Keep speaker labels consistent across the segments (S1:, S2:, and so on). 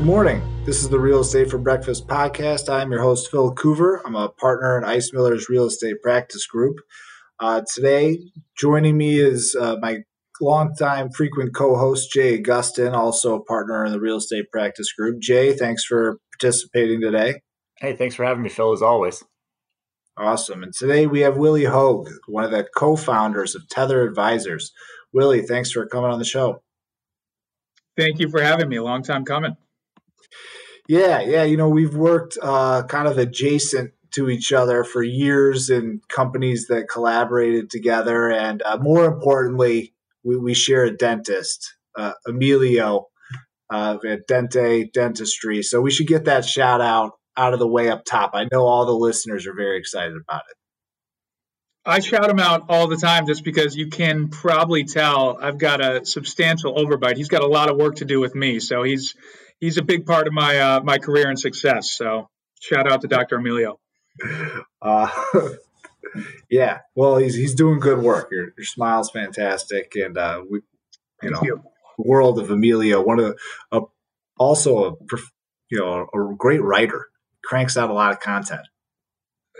S1: Good morning. This is the Real Estate for Breakfast podcast. I'm your host, Phil Coover. I'm a partner in Ice Miller's Real Estate Practice Group. Uh, today, joining me is uh, my longtime frequent co host, Jay Augustin, also a partner in the Real Estate Practice Group. Jay, thanks for participating today.
S2: Hey, thanks for having me, Phil, as always.
S1: Awesome. And today we have Willie Hogue, one of the co founders of Tether Advisors. Willie, thanks for coming on the show.
S3: Thank you for having me. Long time coming.
S1: Yeah, yeah. You know, we've worked uh, kind of adjacent to each other for years in companies that collaborated together. And uh, more importantly, we, we, share a dentist, uh, Emilio uh, at Dente Dentistry. So we should get that shout out out of the way up top. I know all the listeners are very excited about it.
S3: I shout him out all the time just because you can probably tell I've got a substantial overbite. He's got a lot of work to do with me, so he's he's a big part of my uh, my career and success. So shout out to Dr. Emilio. Uh,
S1: yeah, well, he's he's doing good work. Your, your smile's fantastic, and uh, we, you Thank know, you. world of Emilio, one of the, uh, also a you know a great writer, cranks out a lot of content.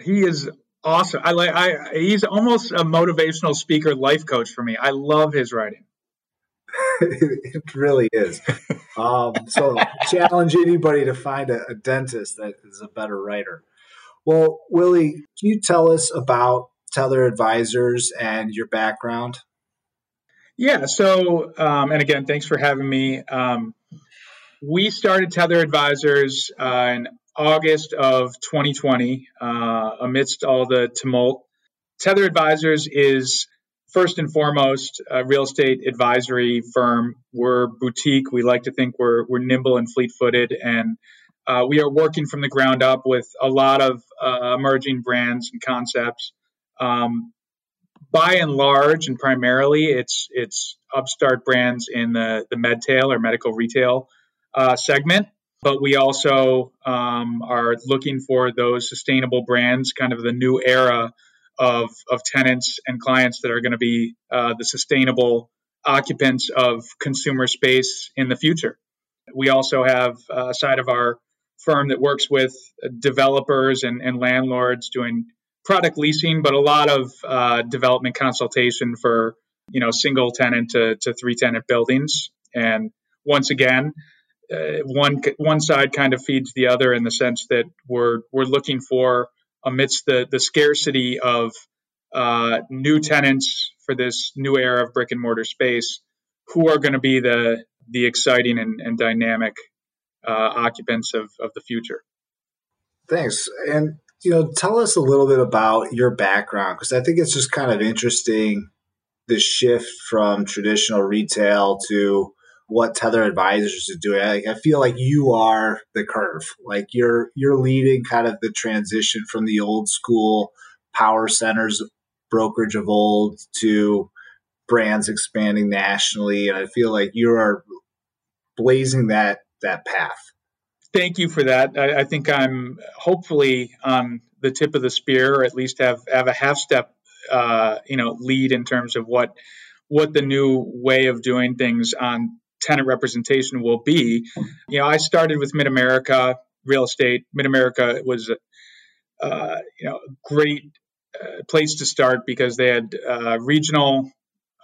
S3: He is awesome. I like. I he's almost a motivational speaker, life coach for me. I love his writing.
S1: it really is. Um, so challenge anybody to find a, a, dentist that is a better writer. Well, Willie, can you tell us about Tether Advisors and your background?
S3: Yeah. So, um, and again, thanks for having me. Um, we started Tether Advisors uh, in August of 2020, uh, amidst all the tumult. Tether Advisors is first and foremost a real estate advisory firm. We're boutique. We like to think we're, we're nimble and fleet footed. And uh, we are working from the ground up with a lot of uh, emerging brands and concepts. Um, by and large, and primarily, it's it's upstart brands in the the medtail or medical retail uh, segment. But we also um, are looking for those sustainable brands, kind of the new era of, of tenants and clients that are going to be uh, the sustainable occupants of consumer space in the future. We also have a side of our firm that works with developers and, and landlords doing product leasing, but a lot of uh, development consultation for you know single tenant to, to three tenant buildings. And once again, uh, one one side kind of feeds the other in the sense that we're we're looking for amidst the, the scarcity of uh, new tenants for this new era of brick and mortar space, who are going to be the the exciting and, and dynamic uh, occupants of, of the future.
S1: Thanks. And you know, tell us a little bit about your background because I think it's just kind of interesting the shift from traditional retail to what Tether Advisors is doing. I, I feel like you are the curve. Like you're you're leading kind of the transition from the old school power centers brokerage of old to brands expanding nationally, and I feel like you are blazing that that path.
S3: Thank you for that. I, I think I'm hopefully on the tip of the spear, or at least have have a half step, uh, you know, lead in terms of what what the new way of doing things on tenant representation will be. You know, I started with Mid America Real Estate. Mid America was, uh, you know, a great uh, place to start because they had uh, regional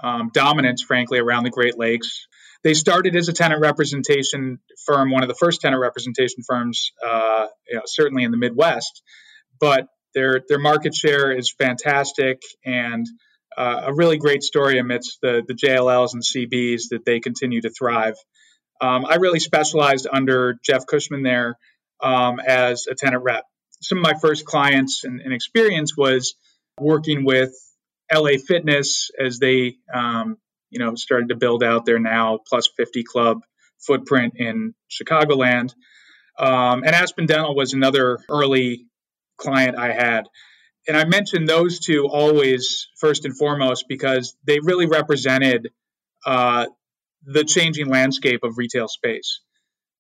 S3: um, dominance, frankly, around the Great Lakes. They started as a tenant representation firm, one of the first tenant representation firms, uh, you know, certainly in the Midwest. But their their market share is fantastic, and uh, a really great story amidst the, the JLLs and CBs that they continue to thrive. Um, I really specialized under Jeff Cushman there um, as a tenant rep. Some of my first clients and, and experience was working with LA Fitness as they, um, you know, started to build out their now plus 50 club footprint in Chicagoland. Um, and Aspen Dental was another early client I had and I mentioned those two always first and foremost because they really represented uh, the changing landscape of retail space.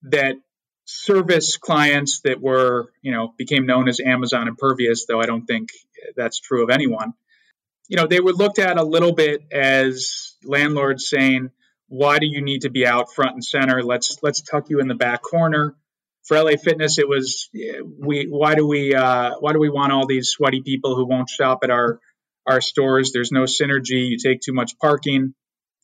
S3: That service clients that were, you know, became known as Amazon impervious, though I don't think that's true of anyone. You know, they were looked at a little bit as landlords saying, why do you need to be out front and center? Let's let's tuck you in the back corner. For LA Fitness, it was we. Why do we uh, why do we want all these sweaty people who won't shop at our our stores? There's no synergy. You take too much parking.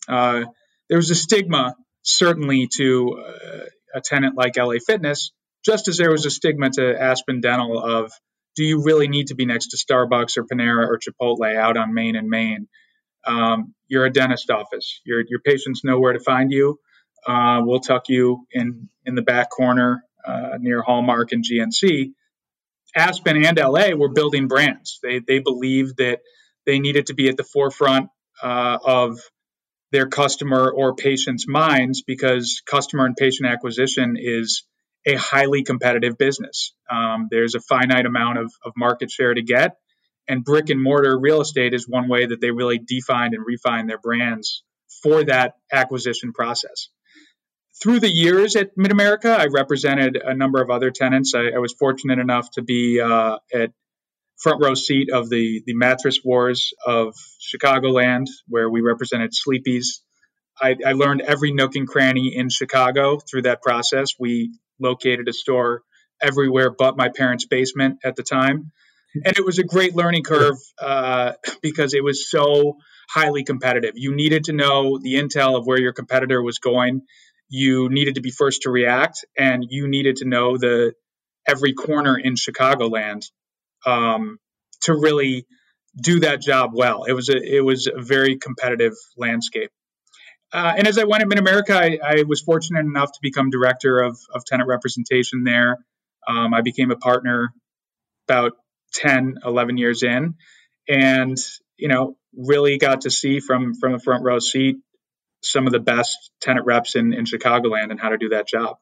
S3: Uh, there was a stigma certainly to uh, a tenant like LA Fitness, just as there was a stigma to Aspen Dental of do you really need to be next to Starbucks or Panera or Chipotle out on Main and Main? Um, you're a dentist office. Your your patients know where to find you. Uh, we'll tuck you in in the back corner uh, near Hallmark and GNC. Aspen and LA were building brands. They they believed that they needed to be at the forefront uh, of their customer or patient's minds because customer and patient acquisition is a highly competitive business. Um, there's a finite amount of, of market share to get, and brick and mortar real estate is one way that they really define and refine their brands for that acquisition process. Through the years at Mid America, I represented a number of other tenants. I, I was fortunate enough to be uh, at front row seat of the the mattress wars of Chicagoland, where we represented Sleepy's. I, I learned every nook and cranny in Chicago through that process. We located a store everywhere but my parents' basement at the time. And it was a great learning curve uh, because it was so highly competitive. You needed to know the intel of where your competitor was going. You needed to be first to react, and you needed to know the every corner in Chicagoland um, to really do that job well. It was a it was a very competitive landscape. Uh, and as I went at Mid America, I, I, was fortunate enough to become director of, of tenant representation there. Um, I became a partner about 10, 11 years in, and you know, really got to see from from a front row seat some of the best tenant reps in, in Chicagoland and how to do that job.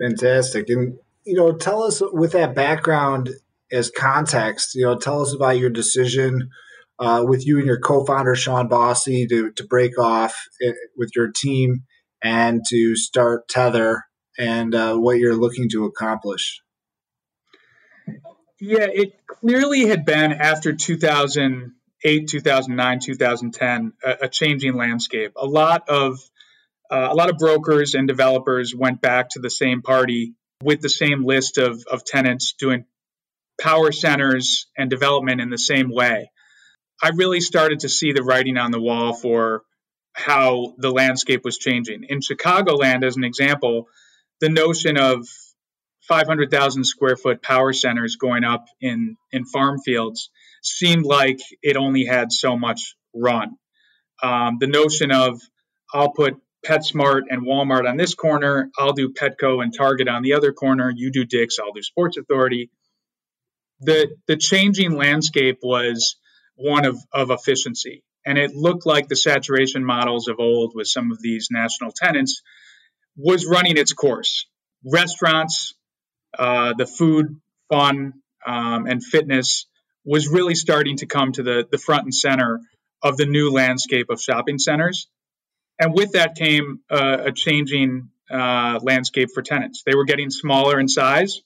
S1: Fantastic. And you know, tell us with that background as context, you know, tell us about your decision uh, with you and your co-founder Sean Bossy to to break off it, with your team and to start Tether and uh, what you're looking to accomplish.
S3: Yeah, it clearly had been after 2008, 2009, 2010 a, a changing landscape. A lot of uh, a lot of brokers and developers went back to the same party with the same list of, of tenants doing power centers and development in the same way. I really started to see the writing on the wall for how the landscape was changing. In Chicagoland, as an example, the notion of 500,000 square foot power centers going up in, in farm fields seemed like it only had so much run. Um, the notion of I'll put PetSmart and Walmart on this corner, I'll do Petco and Target on the other corner, you do Dick's, I'll do Sports Authority. The, the changing landscape was one of, of efficiency. And it looked like the saturation models of old with some of these national tenants was running its course. Restaurants, uh, the food, fun, um, and fitness was really starting to come to the, the front and center of the new landscape of shopping centers. And with that came uh, a changing uh, landscape for tenants. They were getting smaller in size.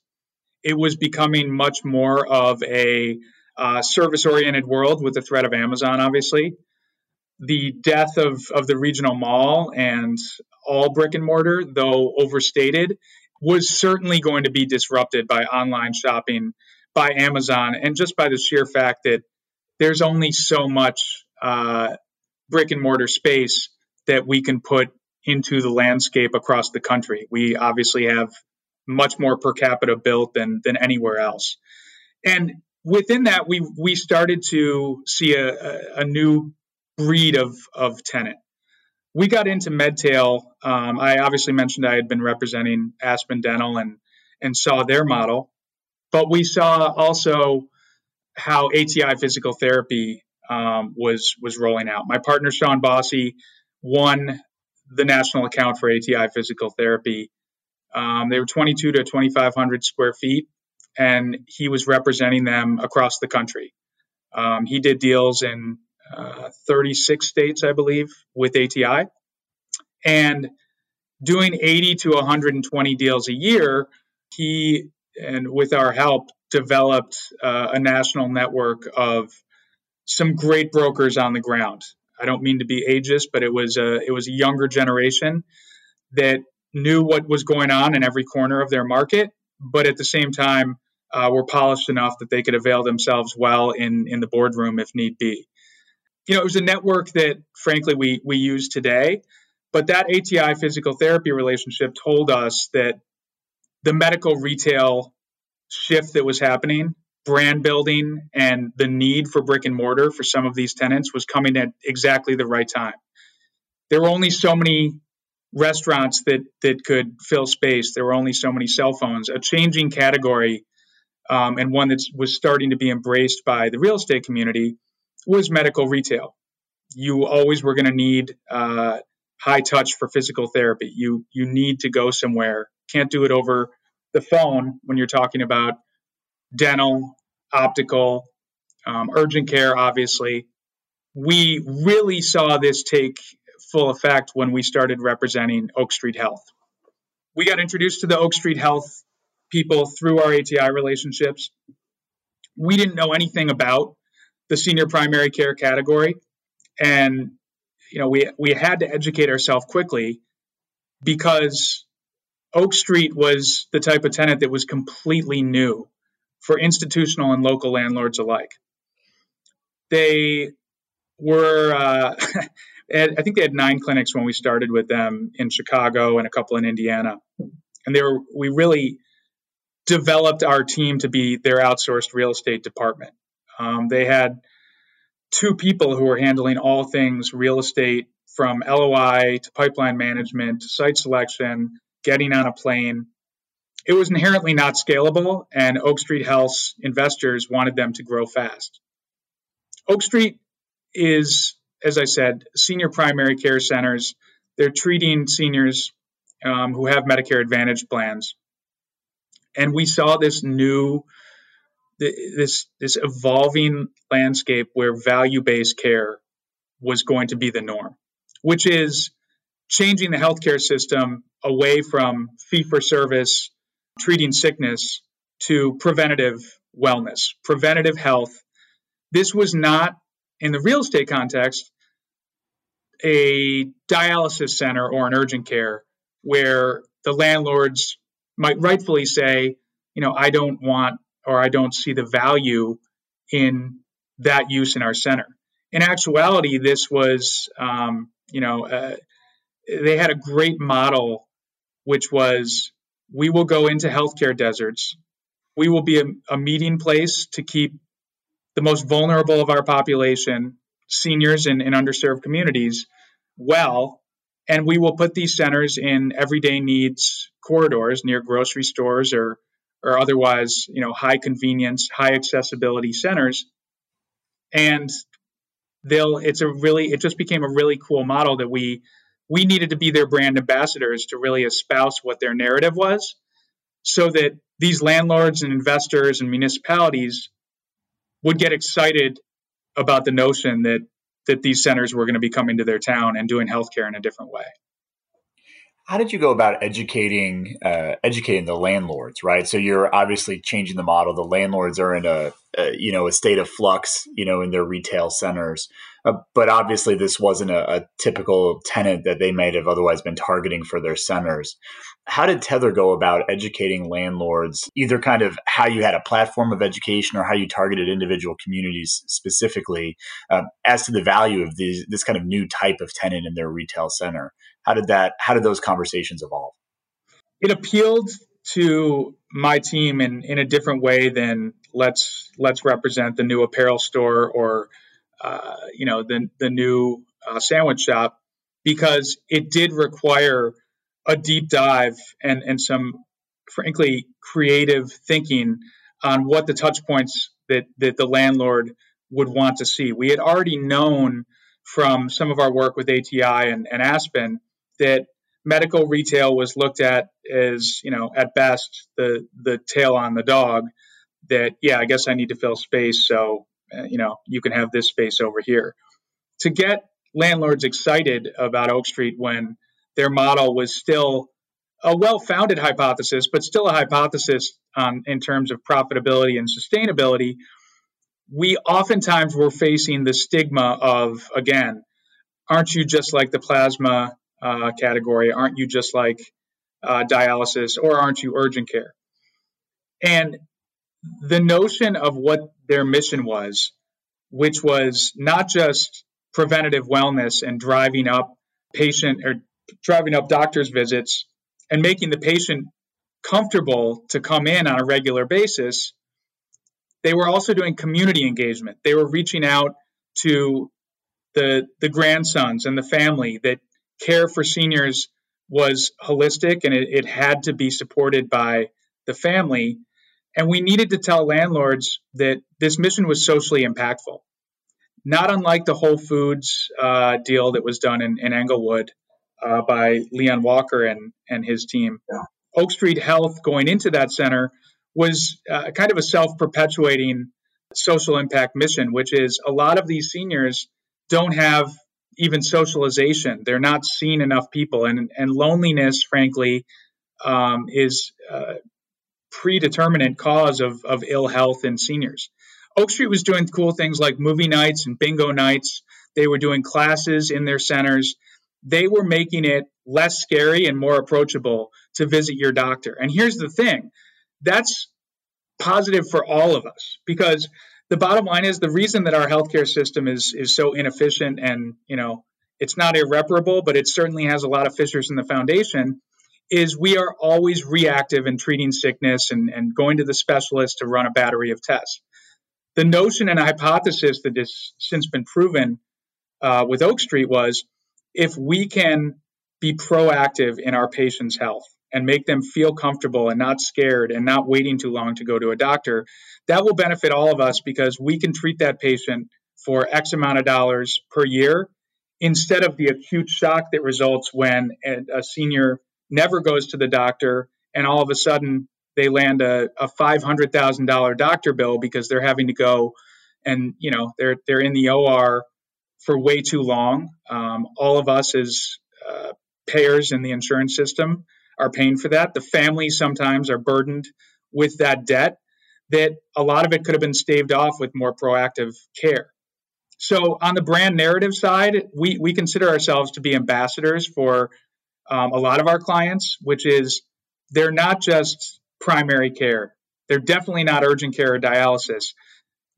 S3: It was becoming much more of a uh, service oriented world with the threat of Amazon, obviously. The death of, of the regional mall and all brick and mortar, though overstated, was certainly going to be disrupted by online shopping, by Amazon, and just by the sheer fact that there's only so much uh, brick and mortar space that we can put into the landscape across the country. We obviously have much more per capita built than than anywhere else. And within that, we we started to see a, a, new breed of of tenant. We got into MedTail. Um, I obviously mentioned I had been representing Aspen Dental and and saw their model, but we saw also how ATI physical therapy um, was was rolling out. My partner Sean Bossy won the national account for ATI physical therapy. Um, they were 22 to 2,500 square feet and he was representing them across the country. Um, he did deals in uh, 36 states, I believe, with ATI, and doing 80 to 120 deals a year. He and with our help developed uh, a national network of some great brokers on the ground. I don't mean to be ageist, but it was a it was a younger generation that knew what was going on in every corner of their market, but at the same time uh, were polished enough that they could avail themselves well in in the boardroom if need be. You know, it was a network that frankly we we use today, but that ATI physical therapy relationship told us that the medical retail shift that was happening brand building and the need for brick and mortar for some of these tenants was coming at exactly the right time. There were only so many restaurants that that could fill space. There were only so many cell phones. A changing category, um, and one that was starting to be embraced by the real estate community, was medical retail. You always were going to need uh, high touch for physical therapy. You you need to go somewhere. Can't do it over the phone when you're talking about dental, optical, um, urgent care, obviously. We really saw this take full effect when we started representing Oak Street Health. We got introduced to the Oak Street Health people through our ATI relationships. We didn't know anything about the senior primary care category. And, you know, we, we had to educate ourselves quickly because Oak Street was the type of tenant that was completely new for institutional and local landlords alike. They were, uh, I think they had nine clinics when we started with them in Chicago and a couple in Indiana. And they were, we really developed our team to be their outsourced real estate department. Um, they had two people who were handling all things real estate from LOI to pipeline management, to site selection, getting on a plane it was inherently not scalable, and Oak Street Health's investors wanted them to grow fast. Oak Street is, as I said, senior primary care centers. They're treating seniors um, who have Medicare Advantage plans. And we saw this new, this, this evolving landscape where value based care was going to be the norm, which is changing the healthcare system away from fee for service treating sickness to preventative wellness, preventative health. This was not, in the real estate context, a dialysis center or an urgent care where the landlords might rightfully say, you know, I don't want or I don't see the value in that use in our center. In actuality, this was, um, you know, uh, they had a great model, which was we will go into healthcare deserts. We will be a, a meeting place to keep the most vulnerable of our population, seniors and, underserved communities, well. And we will put these centers in everyday needs corridors near grocery stores or or otherwise, you know, high convenience, high accessibility centers. And they'll it's a really it just became a really cool model that we we needed to be their brand ambassadors to really espouse what their narrative was so that these landlords and investors and municipalities would get excited about the notion that that these centers were going to be coming to their town and doing healthcare in a different way.
S2: How did you go about educating uh, educating the landlords? Right, so you're obviously changing the model. The landlords are in a, a you know a state of flux, you know, in their retail centers. Uh, but obviously, this wasn't a, a, typical tenant that they might have otherwise been targeting for their centers. How did Tether go about educating landlords, either kind of how you had a platform of education or how you targeted individual communities specifically, uh, as to the value of these, this kind of new type of tenant in their retail center? How did that? How did those conversations evolve?
S3: It appealed to my team in, in a different way than let's let's represent the new apparel store or uh, you know, the the new uh, sandwich shop because it did require a deep dive and and some frankly creative thinking on what the touch points that that the landlord would want to see. We had already known from some of our work with ATI and, and Aspen that medical retail was looked at as you know at best the the tail on the dog that yeah i guess i need to fill space so you know, you can have this space over here. To get landlords excited about Oak Street when their model was still a well-founded hypothesis, but still a hypothesis um, in terms of profitability and sustainability, we oftentimes were facing the stigma of again aren't you just like the plasma uh, category? Aren't you just like uh, dialysis, or aren't you urgent care? And the notion of what their mission was, which was not just preventative wellness and driving up patient or driving up doctor's visits and making the patient comfortable to come in on a regular basis, they were also doing community engagement. They were reaching out to the the grandsons and the family that care for seniors was holistic and it, it had to be supported by the family. And we needed to tell landlords that this mission was socially impactful. Not unlike the Whole Foods uh, deal that was done in, in Englewood uh, by Leon Walker and, and his team. Yeah. Oak Street Health going into that center was uh, kind of a self perpetuating social impact mission, which is a lot of these seniors don't have even socialization. They're not seeing enough people, and and loneliness, frankly, um, is a predeterminant cause of of ill health in seniors. Oak Street was doing cool things like movie nights and bingo nights. They were doing classes in their centers. They were making it less scary and more approachable to visit your doctor. And here's the thing that's positive for all of us because the bottom line is the reason that our healthcare system is is so inefficient and you know it's not irreparable, but it certainly has a lot of fissures in the foundation. Is we are always reactive in treating sickness and, and going to the specialist to run a battery of tests. The notion and hypothesis that has since been proven uh, with Oak Street was if we can be proactive in our patient's health and make them feel comfortable and not scared and not waiting too long to go to a doctor, that will benefit all of us because we can treat that patient for X amount of dollars per year instead of the acute shock that results when a senior never goes to the doctor and all of a sudden they land a, a $500,000 doctor bill because they're having to go and you know they're they're in the OR for way too long. Um, all of us as uh, payers in the insurance system are paying for that. The families sometimes are burdened with that debt that a lot of it could have been staved off with more proactive care. So, on the brand narrative side, we, we consider ourselves to be ambassadors for um, a lot of our clients, which is they're not just primary care, they're definitely not urgent care or dialysis.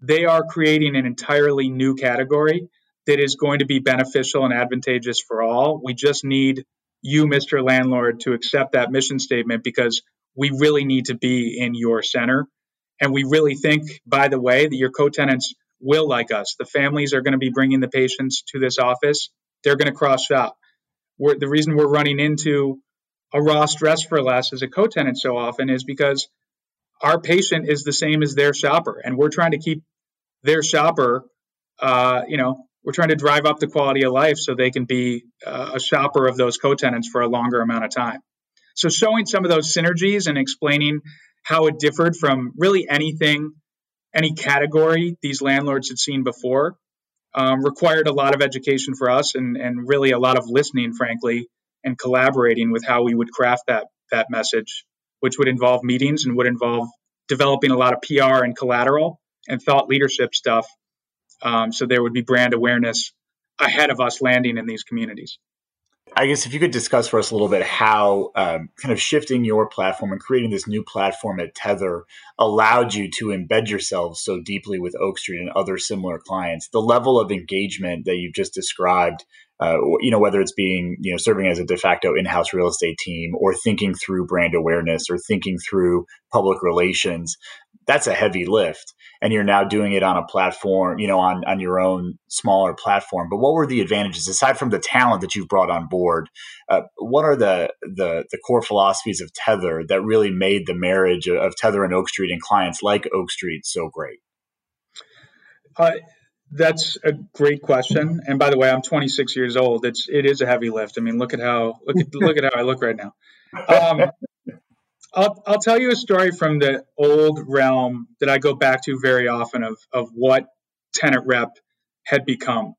S3: They are creating an entirely new category that is going to be beneficial and advantageous for all. We just need you, Mr. Landlord, to accept that mission statement because we really need to be in your center. And we really think, by the way, that your co tenants will like us. The families are going to be bringing the patients to this office. They're going to cross shop. We're, the reason we're running into a Ross Dress for Less as a co tenant so often is because our patient is the same as their shopper. And we're trying to keep their shopper, uh, you know, we're trying to drive up the quality of life so they can be uh, a shopper of those co-tenants for a longer amount of time. So showing some of those synergies and explaining how it differed from really anything, any category these landlords had seen before, um, required a lot of education for us and, and really a lot of listening, frankly, and collaborating with how we would craft that that message, which would involve meetings and would involve developing a lot of PR and collateral and thought leadership stuff um, so there would be brand awareness ahead of us landing in these communities.
S2: I guess if you could discuss for us a little bit how um, kind of shifting your platform and creating this new platform at Tether allowed you to embed yourselves so deeply with Oak Street and other similar clients. The level of engagement that you've just described, uh, you know, whether it's being, you know, serving as a de facto in-house real estate team or thinking through brand awareness or thinking through public relations, that's a heavy lift and you're now doing it on a platform, you know, on, on your own smaller platform. But what were the advantages aside from the talent that you've brought on board? Uh, what are the, the, the core philosophies of Tether that really made the marriage of, Tether and Oak Street and clients like Oak Street so great?
S3: Uh, that's a great question. And by the way, I'm 26 years old. It's it is a heavy lift. I mean, look at how look at look at how I look right now. Um, I'll, I'll tell you a story from the old realm that I go back to very often of, of what tenant rep had become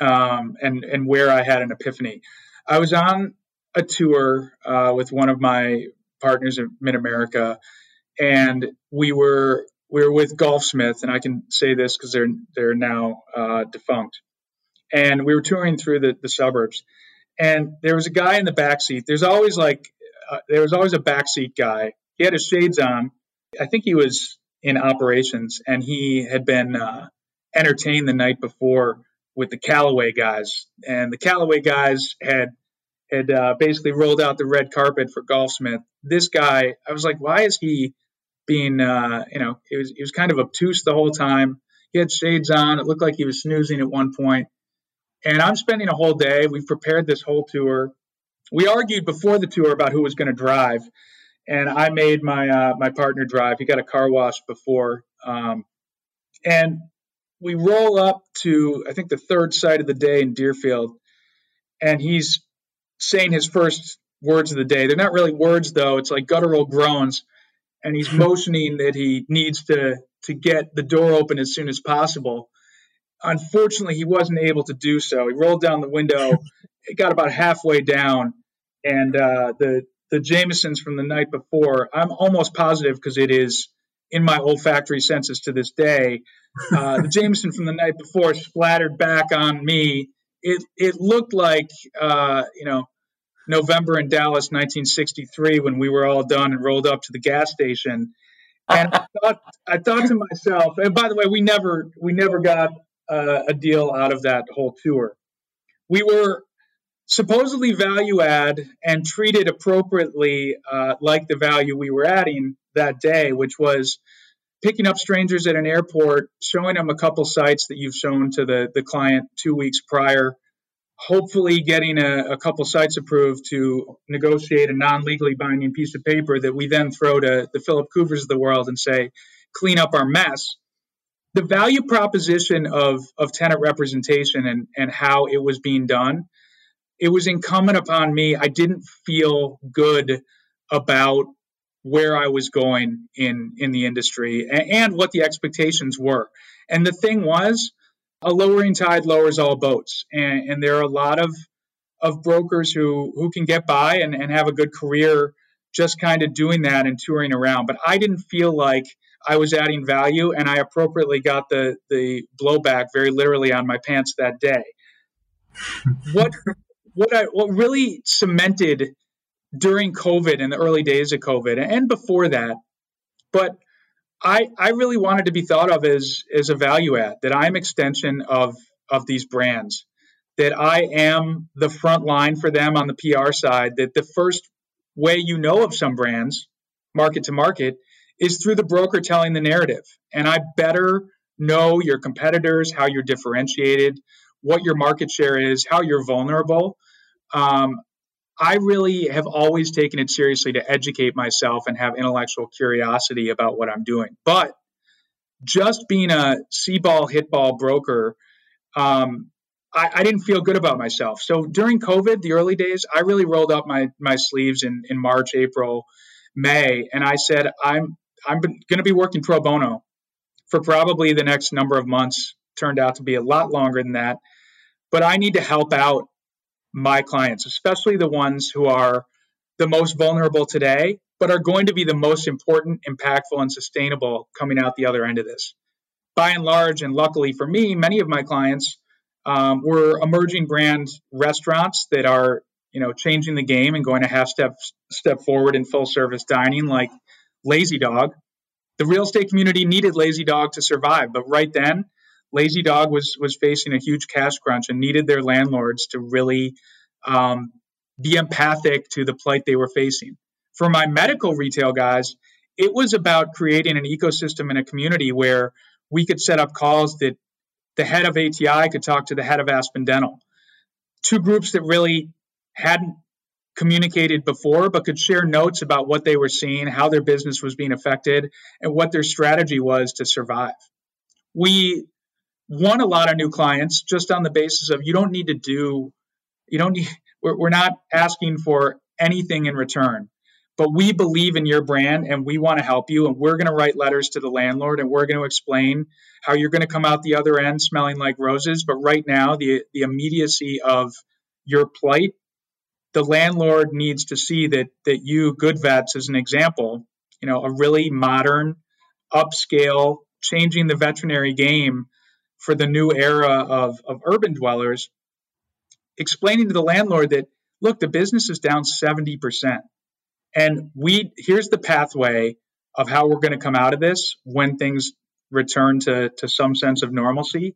S3: um, and, and where I had an epiphany. I was on a tour uh, with one of my partners in Mid America, and we were we were with Golfsmith, and I can say this because they're they're now uh, defunct. and we were touring through the, the suburbs. And there was a guy in the back seat. There's always like uh, there was always a backseat guy. He had his shades on. I think he was in operations, and he had been uh, entertained the night before with the Callaway guys. And the Callaway guys had had uh, basically rolled out the red carpet for Golfsmith. This guy, I was like, why is he being, uh, you know, he was he was kind of obtuse the whole time. He had shades on. It looked like he was snoozing at one point. And I'm spending a whole day. We've prepared this whole tour. We argued before the tour about who was going to drive, and I made my uh, my partner drive. He got a car wash before, um, and we roll up to I think the third site of the day in Deerfield, and he's saying his first words of the day. They're not really words though; it's like guttural groans, and he's motioning that he needs to to get the door open as soon as possible. Unfortunately, he wasn't able to do so. He rolled down the window. it got about halfway down, and uh, the the Jamesons from the night before. I'm almost positive because it is in my olfactory senses to this day. Uh, the Jameson from the night before splattered back on me. It it looked like uh, you know November in Dallas, 1963, when we were all done and rolled up to the gas station. And I thought I thought to myself, and by the way, we never we never got uh, a deal out of that whole tour. We were supposedly value add and treated appropriately uh, like the value we were adding that day, which was picking up strangers at an airport, showing them a couple sites that you've shown to the, the client two weeks prior, hopefully getting a, a couple sites approved to negotiate a non legally binding piece of paper that we then throw to the Philip Couvers of the world and say, clean up our mess. The value proposition of of tenant representation and and how it was being done it was incumbent upon me i didn't feel good about where i was going in in the industry and, and what the expectations were. And the thing was a lowering tide lowers all boats and, and there are a lot of of brokers who who can get by and, and have a good career just kind of doing that and touring around but i didn't feel like I was adding value, and I appropriately got the the blowback very literally on my pants that day. what what I what really cemented during COVID in the early days of COVID and before that, but I I really wanted to be thought of as as a value add that I'm extension of of these brands that I am the front line for them on the PR side that the first way you know of some brands market to market is through the broker telling the narrative. And I better know your competitors, how you're differentiated, what your market share is, how you're vulnerable. Um, I really have always taken it seriously to educate myself and have intellectual curiosity about what I'm doing. But just being a see ball, hit ball broker, um, I, I, didn't feel good about myself. So during COVID, the early days, I really rolled up my my sleeves in, in March, April, May, and I said, I'm I'm going to be working pro bono for probably the next number of months. Turned out to be a lot longer than that. But I need to help out my clients, especially the ones who are the most vulnerable today, but are going to be the most important, impactful, and sustainable coming out the other end of this. By and large, and luckily for me, many of my clients um, were emerging brand restaurants that are you know changing the game and going a half step step forward in full service dining like Lazy Dog. The real estate community needed Lazy Dog to survive, but right then, Lazy Dog was was facing a huge cash crunch and needed their landlords to really um, be empathic to the plight they were facing. For my medical retail guys, it was about creating an ecosystem and a community where we could set up calls that the head of ATI could talk to the head of Aspen Dental. Two groups that really hadn't communicated before, but could share notes about what they were seeing, how their business was being affected, and what their strategy was to survive. We won a lot of new clients just on the basis of you don't need to do, you don't need, we're, we're not asking for anything in return. But we believe in your brand and we want to help you. And we're going to write letters to the landlord and we're going to explain how you're going to come out the other end smelling like roses. But right now, the, the immediacy of your plight the landlord needs to see that that you good vets as an example you know a really modern upscale changing the veterinary game for the new era of, of urban dwellers, explaining to the landlord that, look, the business is down 70%. And we here's the pathway of how we're going to come out of this when things return to, to some sense of normalcy.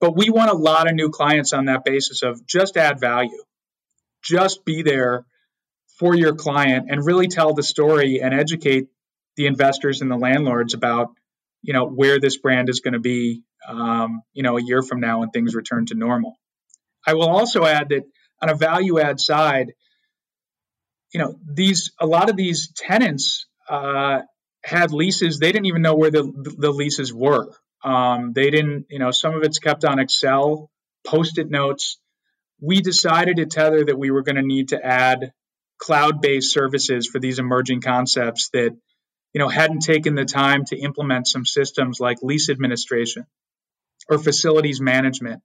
S3: But we want a lot of new clients on that basis of just add value, just be there for your client and really tell the story and educate the investors and the landlords about you know where this brand is going to be um, you know a year from now when things return to normal. I will also add that on a value add side you know these a lot of these tenants uh, had leases. They didn't even know where the, the leases were. Um, they didn't you know some of it's kept on excel post-it notes. We decided at tether that we were going to need to add cloud-based services for these emerging concepts that you know hadn't taken the time to implement some systems like lease administration or facilities management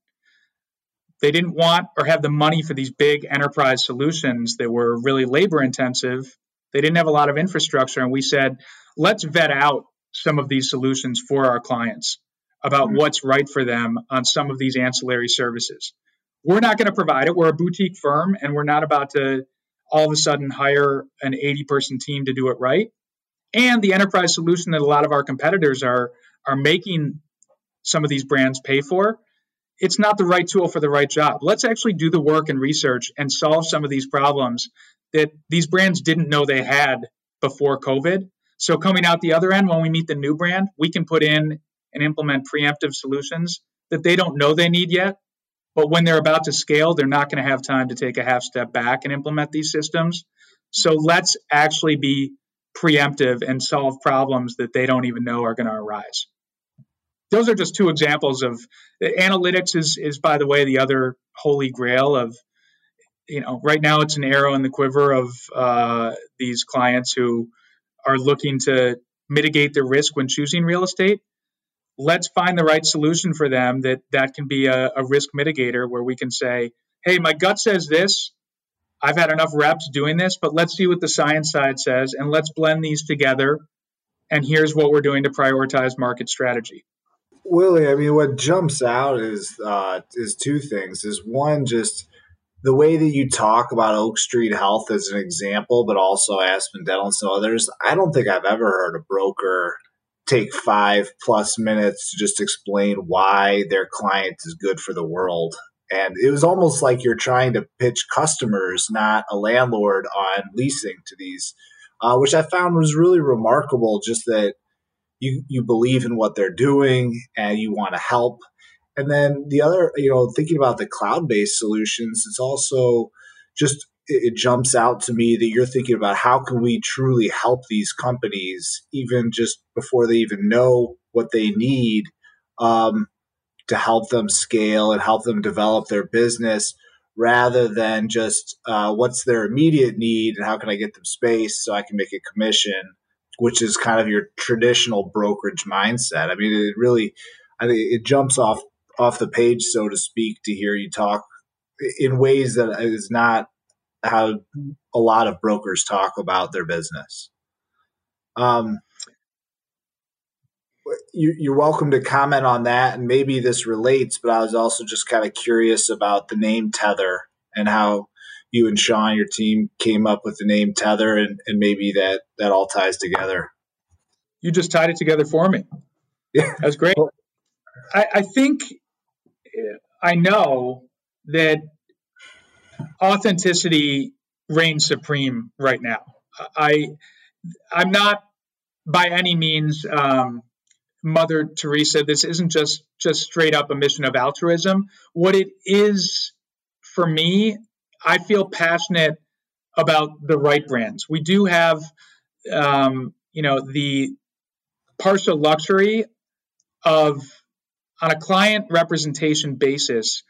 S3: they didn't want or have the money for these big enterprise solutions that were really labor intensive they didn't have a lot of infrastructure and we said let's vet out some of these solutions for our clients about mm-hmm. what's right for them on some of these ancillary services we're not going to provide it we're a boutique firm and we're not about to all of a sudden hire an 80 person team to do it right. And the enterprise solution that a lot of our competitors are are making some of these brands pay for, it's not the right tool for the right job. Let's actually do the work and research and solve some of these problems that these brands didn't know they had before COVID. So coming out the other end, when we meet the new brand, we can put in and implement preemptive solutions that they don't know they need yet, but when they're about to scale, they're not going to have time to take a half step back and implement these systems. So let's actually be preemptive and solve problems that they don't even know are going to arise. Those are just two examples of analytics is, is by the way, the other holy grail of, you know, right now it's an arrow in the quiver of uh, these clients who are looking to mitigate their risk when choosing real estate let's find the right solution for them that that can be a, a risk mitigator where we can say, hey, my gut says this. I've had enough reps doing this, but let's see what the science side says and let's blend these together. And here's what we're doing to prioritize market strategy.
S1: Willie, I mean, what jumps out is uh, is two things. Is one just the way that you talk about Oak Street Health as an example, but also Aspen Dental and some others. I don't think I've ever heard a broker take five plus minutes to just explain why their client is good for the world. And it was almost like you're trying to pitch customers, not a landlord, on leasing to these, uh, which I found was really remarkable. Just that you you believe in what they're doing and you want to help. And then the other, you know, thinking about the cloud based solutions, it's also just it jumps out to me that you're thinking about how can we truly help these companies even just before they even know what they need um, to help them scale and help them develop their business rather than just uh, what's their immediate need and how can I get them space so I can make a commission, which is kind of your traditional brokerage mindset. I mean, it really, I think it jumps off off the page, so to speak, to hear you talk in ways that is not how a lot of brokers talk about their business. Um, you, are welcome to comment on that, and maybe this relates. But I was also just kind of curious about the name Tether and how you and Sean, your team, came up with the name Tether, and, and maybe that that all ties together.
S3: You just tied it together for me. Yeah, that's great. I, I think I know that authenticity reigns supreme right now. I I'm not by any means um, Mother Teresa. This isn't just just straight up a mission of altruism. What it is for me, I feel passionate about the right brands. We do have, um, you know, the partial luxury of on a client representation basis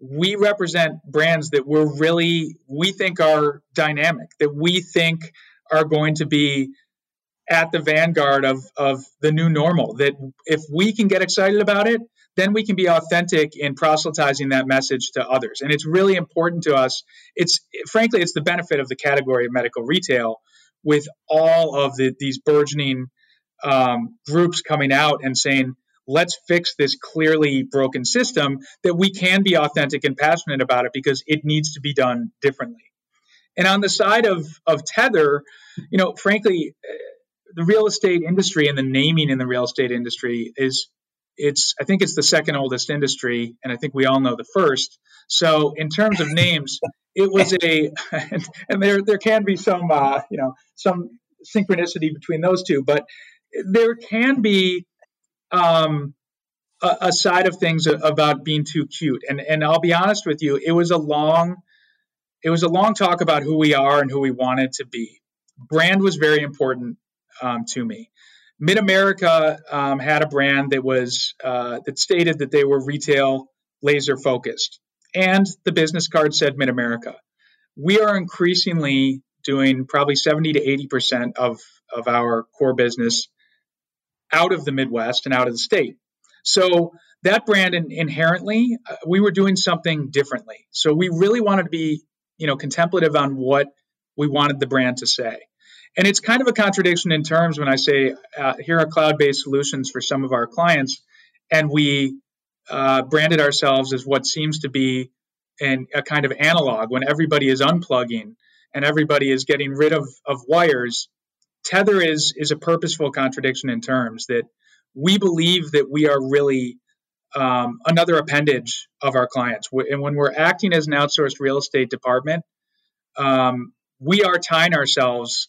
S3: we represent brands that we're really we think are dynamic that we think are going to be at the vanguard of of the new normal that if we can get excited about it then we can be authentic in proselytizing that message to others and it's really important to us it's frankly it's the benefit of the category of medical retail with all of the, these burgeoning um, groups coming out and saying let's fix this clearly broken system that we can be authentic and passionate about it because it needs to be done differently. And on the side of, of Tether, you know, frankly, the real estate industry and the naming in the real estate industry is it's I think it's the second oldest industry, and I think we all know the first. So in terms of names, it was a and, and there there can be some uh, you know some synchronicity between those two, but there can be um, a, a side of things about being too cute. And and I'll be honest with you, it was a long it was a long talk about who we are and who we wanted to be. Brand was very important um, to me. Mid America um, had a brand that was uh, that stated that they were retail laser focused, and the business card said Mid America. We are increasingly doing probably 70 to 80 percent of of our core business out of the Midwest and out of the state. So that brand in, inherently, uh, we were doing something differently. So we really wanted to be, you know, contemplative on what we wanted the brand to say. And it's kind of a contradiction in terms when I say uh, here are cloud-based solutions for some of our clients, and we uh, branded ourselves as what seems to be an, a kind of analog when everybody is unplugging and everybody is getting rid of, of wires. Tether is is a purposeful contradiction in terms that we believe that we are really um, another appendage of our clients. And when we're acting as an outsourced real estate department, um, we are tying ourselves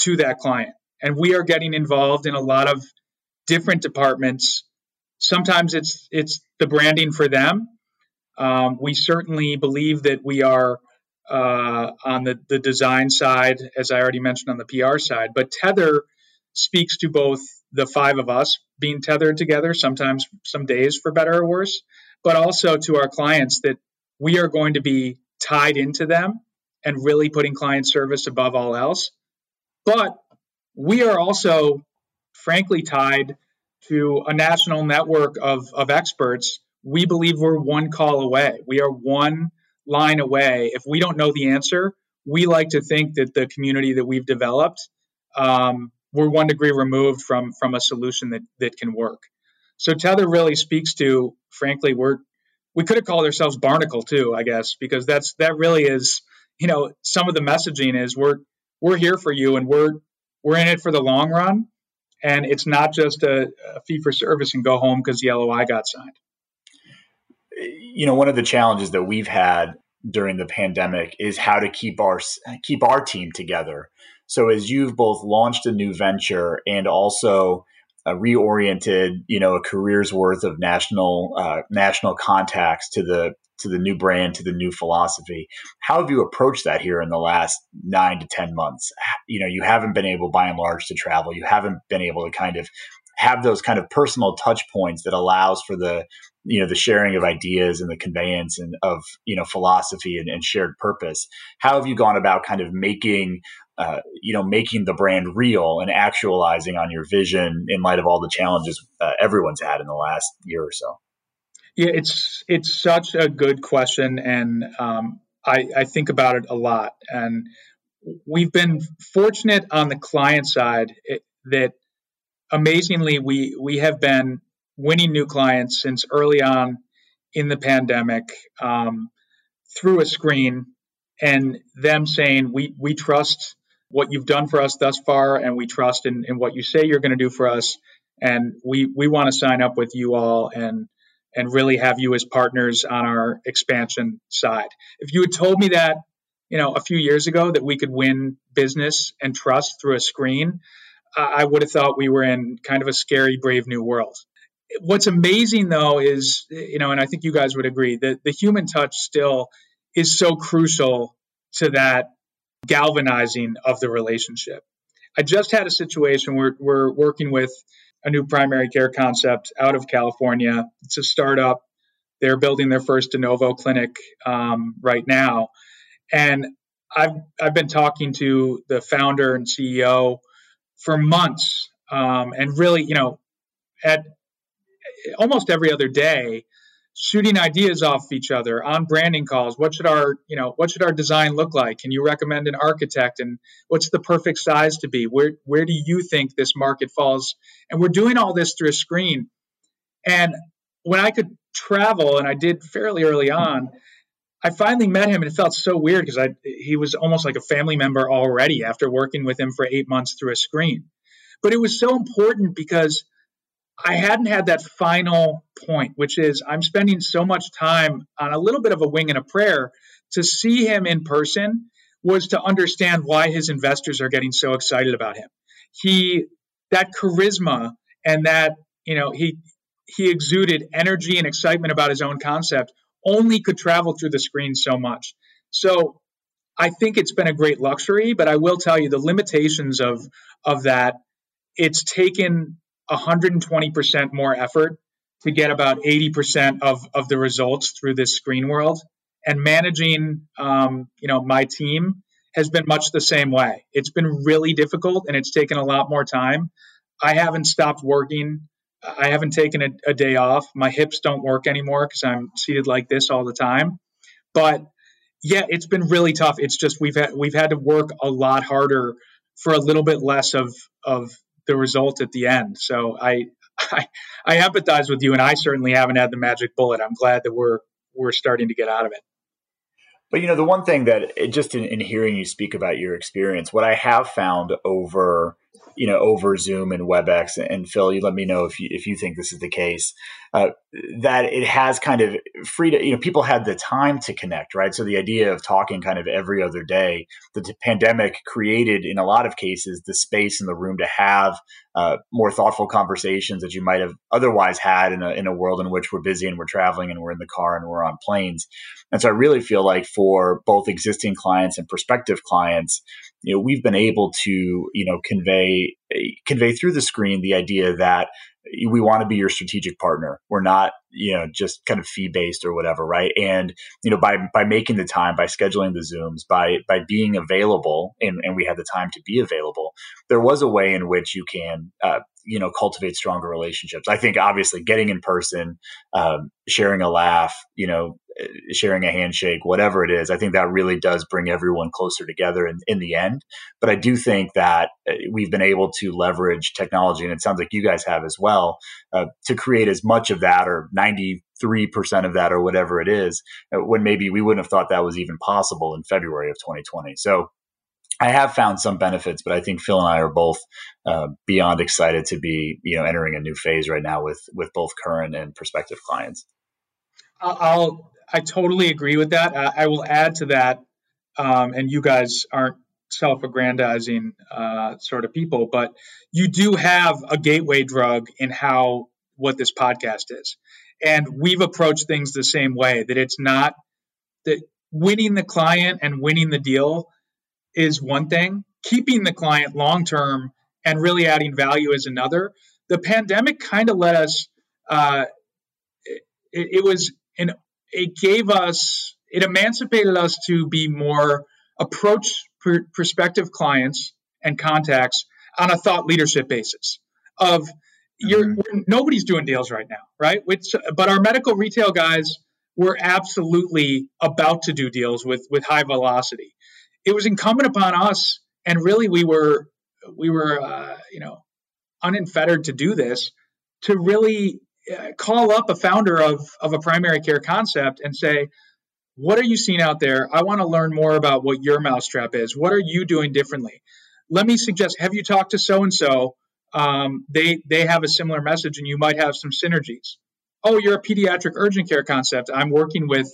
S3: to that client. And we are getting involved in a lot of different departments. Sometimes it's it's the branding for them. Um, we certainly believe that we are uh, on the, the design side, as I already mentioned on the PR side. But Tether speaks to both the five of us being tethered together, sometimes some days for better or worse, but also to our clients that we are going to be tied into them and really putting client service above all else. But we are also, frankly, tied to a national network of, of experts. We believe we're one call away. We are one line away. If we don't know the answer, we like to think that the community that we've developed, um, we're one degree removed from from a solution that that can work. So Tether really speaks to, frankly, we're we could have called ourselves Barnacle too, I guess, because that's that really is, you know, some of the messaging is we're we're here for you and we're we're in it for the long run and it's not just a, a fee for service and go home because the LOI got signed.
S2: You know, one of the challenges that we've had during the pandemic is how to keep our keep our team together. So as you've both launched a new venture and also uh, reoriented, you know, a career's worth of national uh, national contacts to the to the new brand, to the new philosophy. How have you approached that here in the last nine to 10 months? You know, you haven't been able by and large to travel. You haven't been able to kind of have those kind of personal touch points that allows for the, you know, the sharing of ideas and the conveyance and of, you know, philosophy and, and shared purpose. How have you gone about kind of making uh, you know, making the brand real and actualizing on your vision in light of all the challenges uh, everyone's had in the last year or so?
S3: Yeah, it's it's such a good question, and um, I, I think about it a lot. And we've been fortunate on the client side it, that amazingly we we have been winning new clients since early on in the pandemic um, through a screen, and them saying we we trust what you've done for us thus far, and we trust in, in what you say you're going to do for us, and we we want to sign up with you all and and really have you as partners on our expansion side. If you had told me that, you know, a few years ago that we could win business and trust through a screen, I would have thought we were in kind of a scary, brave new world. What's amazing though is, you know, and I think you guys would agree that the human touch still is so crucial to that galvanizing of the relationship. I just had a situation where we're working with a new primary care concept out of California. It's a startup. They're building their first de novo clinic um, right now, and I've I've been talking to the founder and CEO for months, um, and really, you know, at almost every other day, shooting ideas off each other on branding calls. What should our you know what should our design look like? Can you recommend an architect? And what's the perfect size to be? Where where do you think this market falls? And we're doing all this through a screen. And when I could travel, and I did fairly early on, I finally met him and it felt so weird because I he was almost like a family member already after working with him for eight months through a screen. But it was so important because I hadn't had that final point, which is I'm spending so much time on a little bit of a wing and a prayer to see him in person was to understand why his investors are getting so excited about him. He that charisma and that, you know, he he exuded energy and excitement about his own concept only could travel through the screen so much. So I think it's been a great luxury, but I will tell you the limitations of of that. It's taken 120% more effort to get about 80% of, of the results through this screen world. And managing, um, you know, my team has been much the same way. It's been really difficult and it's taken a lot more time. I haven't stopped working. I haven't taken a, a day off. My hips don't work anymore because I'm seated like this all the time. But yeah, it's been really tough. It's just we've had we've had to work a lot harder for a little bit less of of the result at the end. So I, I, I empathize with you, and I certainly haven't had the magic bullet. I'm glad that we're we're starting to get out of it.
S2: But you know, the one thing that just in, in hearing you speak about your experience, what I have found over you know over Zoom and WebEx, and Phil, you let me know if you if you think this is the case. Uh, that it has kind of free to you know people had the time to connect, right? So the idea of talking kind of every other day, the pandemic created in a lot of cases the space and the room to have uh, more thoughtful conversations that you might have otherwise had in a in a world in which we're busy and we're traveling and we're in the car and we're on planes. And so I really feel like for both existing clients and prospective clients, you know, we've been able to, you know, convey convey through the screen the idea that we want to be your strategic partner. We're not, you know, just kind of fee based or whatever, right? And you know, by by making the time, by scheduling the zooms, by by being available, and, and we had the time to be available, there was a way in which you can, uh, you know, cultivate stronger relationships. I think obviously getting in person, um, sharing a laugh, you know, sharing a handshake, whatever it is, I think that really does bring everyone closer together in, in the end. But I do think that uh, we've been able to leverage technology, and it sounds like you guys have as well, uh, to create as much of that or 93% of that or whatever it is, uh, when maybe we wouldn't have thought that was even possible in February of 2020. So I have found some benefits, but I think Phil and I are both uh, beyond excited to be, you know, entering a new phase right now with with both current and prospective clients.
S3: I'll I totally agree with that. Uh, I will add to that, um, and you guys aren't self-aggrandizing uh, sort of people, but you do have a gateway drug in how what this podcast is, and we've approached things the same way. That it's not that winning the client and winning the deal is one thing, keeping the client long term and really adding value is another. The pandemic kind of let us. Uh, it, it was an it gave us, it emancipated us to be more approach pr- prospective clients and contacts on a thought leadership basis of you're mm-hmm. nobody's doing deals right now, right? Which, but our medical retail guys were absolutely about to do deals with with high velocity. It was incumbent upon us, and really we were we were uh, you know unfettered to do this to really uh, call up a founder of, of a primary care concept and say, what are you seeing out there? I want to learn more about what your mousetrap is. What are you doing differently? Let me suggest, have you talked to so and so? They they have a similar message and you might have some synergies. Oh, you're a pediatric urgent care concept. I'm working with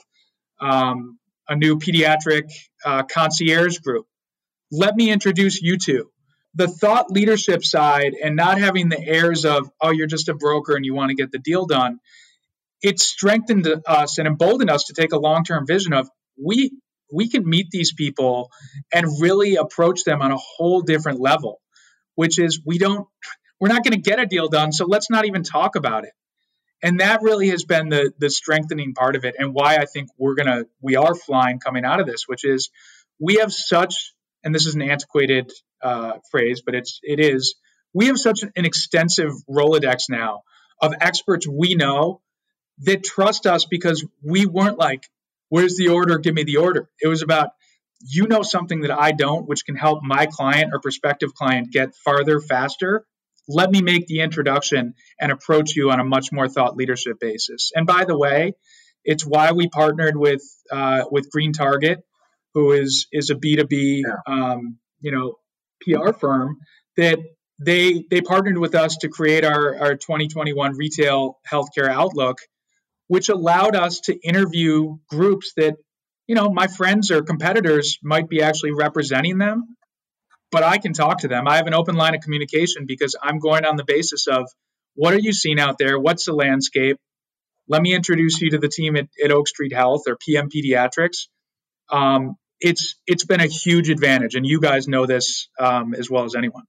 S3: um, a new pediatric uh, concierge group. Let me introduce you to the thought leadership side and not having the airs of, oh, you're just a broker and you want to get the deal done, it strengthened us and emboldened us to take a long term vision of we we can meet these people and really approach them on a whole different level, which is we don't we're not going to get a deal done, so let's not even talk about it. And that really has been the the strengthening part of it and why I think we're gonna we are flying coming out of this, which is we have such and this is an antiquated uh, phrase, but it's it is. We have such an extensive Rolodex now of experts we know that trust us because we weren't like, "Where's the order? Give me the order." It was about you know something that I don't, which can help my client or prospective client get farther faster. Let me make the introduction and approach you on a much more thought leadership basis. And by the way, it's why we partnered with uh, with Green Target, who is is a B two B um, you know PR firm that they they partnered with us to create our our 2021 retail healthcare outlook, which allowed us to interview groups that you know my friends or competitors might be actually representing them but I can talk to them. I have an open line of communication because I'm going on the basis of what are you seeing out there? What's the landscape? Let me introduce you to the team at, at Oak Street Health or PM Pediatrics. Um, it's it's been a huge advantage, and you guys know this um, as well as anyone.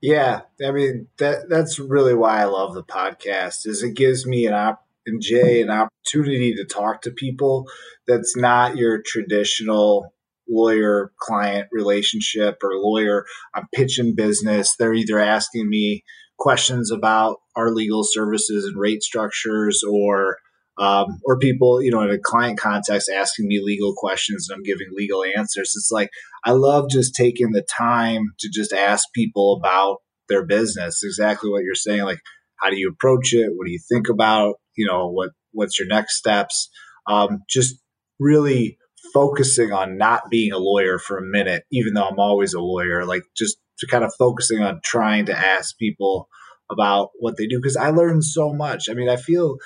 S1: Yeah, I mean that that's really why I love the podcast. Is it gives me an op and Jay an opportunity to talk to people that's not your traditional lawyer client relationship or lawyer. I'm pitching business. They're either asking me questions about our legal services and rate structures or um, or people, you know, in a client context asking me legal questions and I'm giving legal answers. It's like I love just taking the time to just ask people about their business. Exactly what you're saying. Like, how do you approach it? What do you think about? You know, what what's your next steps? Um, just really focusing on not being a lawyer for a minute, even though I'm always a lawyer, like just to kind of focusing on trying to ask people about what they do because I learned so much. I mean, I feel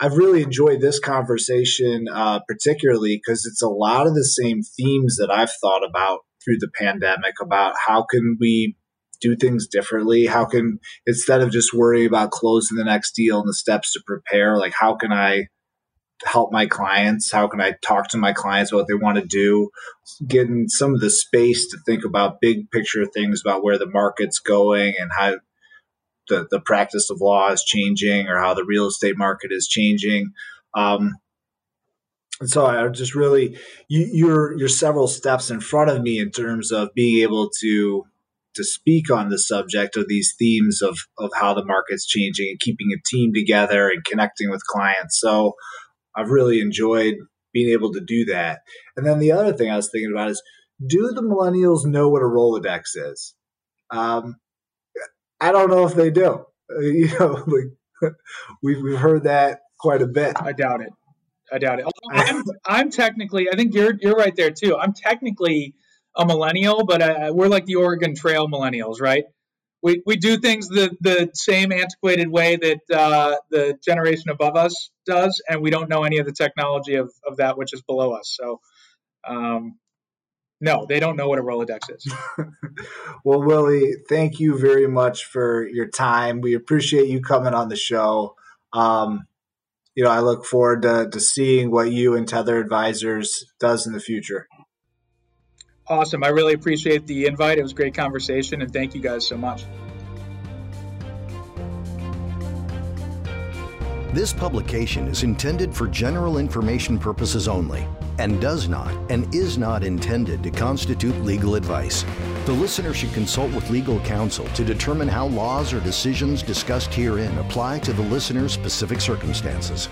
S1: I've really enjoyed this conversation, uh, particularly because it's a lot of the same themes that I've thought about through the pandemic about how can we do things differently? How can instead of just worrying about closing the next deal and the steps to prepare, like how can I help my clients? How can I talk to my clients what they want to do? Getting some of the space to think about big picture things about where the market's going and how the, the practice of law is changing or how the real estate market is changing. Um, and so I just really you, you're you're several steps in front of me in terms of being able to to speak on the subject of these themes of of how the market's changing and keeping a team together and connecting with clients. So I've really enjoyed being able to do that. And then the other thing I was thinking about is do the millennials know what a Rolodex is? Um, I don't know if they do. Uh, you know, like we've, we've heard that quite a bit.
S3: I doubt it. I doubt it. I'm, I'm technically, I think you're you're right there too. I'm technically a millennial, but uh, we're like the Oregon Trail millennials, right? We, we do things the, the same antiquated way that uh, the generation above us does, and we don't know any of the technology of, of that which is below us. So, um, no, they don't know what a Rolodex is.
S1: well, Willie, thank you very much for your time. We appreciate you coming on the show. Um, you know, I look forward to, to seeing what you and Tether Advisors does in the future.
S3: Awesome. I really appreciate the invite. It was great conversation, and thank you guys so much.
S4: This publication is intended for general information purposes only and does not and is not intended to constitute legal advice. The listener should consult with legal counsel to determine how laws or decisions discussed herein apply to the listener's specific circumstances.